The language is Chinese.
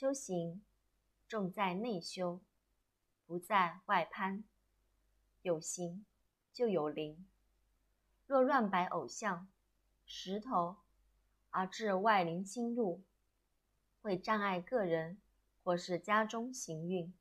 修行重在内修不在外攀。有形就有灵若乱摆偶像石头而致外灵侵入会障碍个人或是家中行运。